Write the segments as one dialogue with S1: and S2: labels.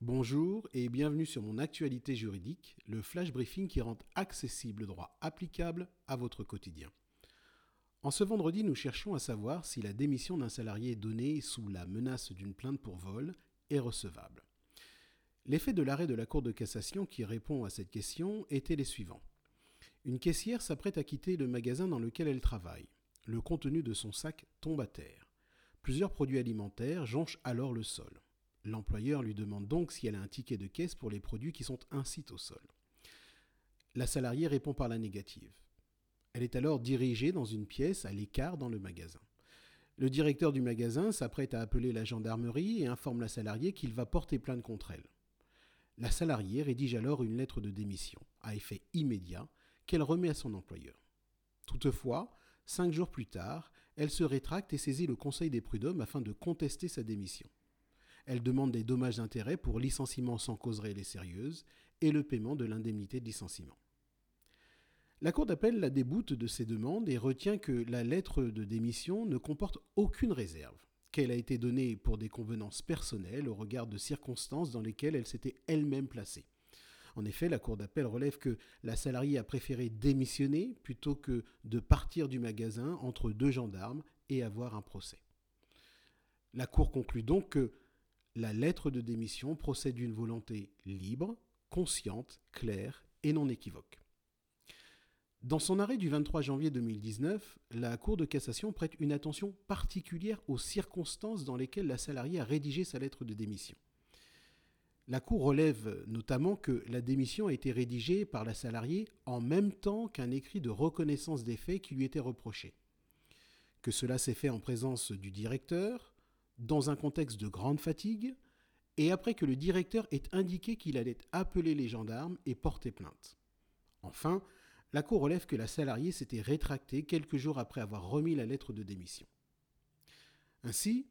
S1: Bonjour et bienvenue sur mon actualité juridique, le flash briefing qui rend accessible le droit applicable à votre quotidien. En ce vendredi, nous cherchons à savoir si la démission d'un salarié donnée sous la menace d'une plainte pour vol est recevable. L'effet de l'arrêt de la Cour de cassation qui répond à cette question était les suivants. Une caissière s'apprête à quitter le magasin dans lequel elle travaille. Le contenu de son sac tombe à terre. Plusieurs produits alimentaires jonchent alors le sol. L'employeur lui demande donc si elle a un ticket de caisse pour les produits qui sont ainsi au sol. La salariée répond par la négative. Elle est alors dirigée dans une pièce à l'écart dans le magasin. Le directeur du magasin s'apprête à appeler la gendarmerie et informe la salariée qu'il va porter plainte contre elle. La salariée rédige alors une lettre de démission, à effet immédiat, qu'elle remet à son employeur. Toutefois, cinq jours plus tard, elle se rétracte et saisit le Conseil des prud'hommes afin de contester sa démission. Elle demande des dommages d'intérêt pour licenciement sans cause réelle et sérieuse et le paiement de l'indemnité de licenciement. La Cour d'appel la déboute de ces demandes et retient que la lettre de démission ne comporte aucune réserve, qu'elle a été donnée pour des convenances personnelles au regard de circonstances dans lesquelles elle s'était elle-même placée. En effet, la Cour d'appel relève que la salariée a préféré démissionner plutôt que de partir du magasin entre deux gendarmes et avoir un procès. La Cour conclut donc que la lettre de démission procède d'une volonté libre, consciente, claire et non équivoque. Dans son arrêt du 23 janvier 2019, la Cour de cassation prête une attention particulière aux circonstances dans lesquelles la salariée a rédigé sa lettre de démission. La Cour relève notamment que la démission a été rédigée par la salariée en même temps qu'un écrit de reconnaissance des faits qui lui était reproché. Que cela s'est fait en présence du directeur, dans un contexte de grande fatigue, et après que le directeur ait indiqué qu'il allait appeler les gendarmes et porter plainte. Enfin, la Cour relève que la salariée s'était rétractée quelques jours après avoir remis la lettre de démission. Ainsi,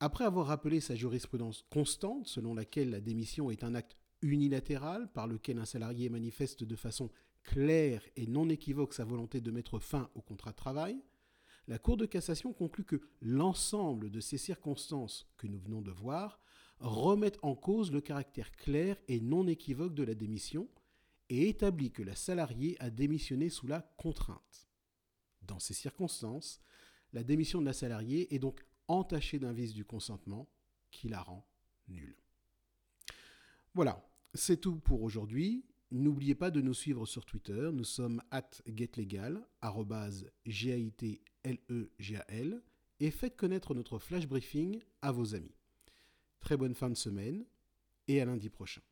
S1: après avoir rappelé sa jurisprudence constante selon laquelle la démission est un acte unilatéral par lequel un salarié manifeste de façon claire et non équivoque sa volonté de mettre fin au contrat de travail, la Cour de cassation conclut que l'ensemble de ces circonstances que nous venons de voir remettent en cause le caractère clair et non équivoque de la démission et établit que la salariée a démissionné sous la contrainte. Dans ces circonstances, la démission de la salariée est donc entachée d'un vice du consentement qui la rend nulle. Voilà, c'est tout pour aujourd'hui. N'oubliez pas de nous suivre sur Twitter. Nous sommes at getlegal, G-A-I-T-L-E-G-A-L, et faites connaître notre flash briefing à vos amis. Très bonne fin de semaine et à lundi prochain.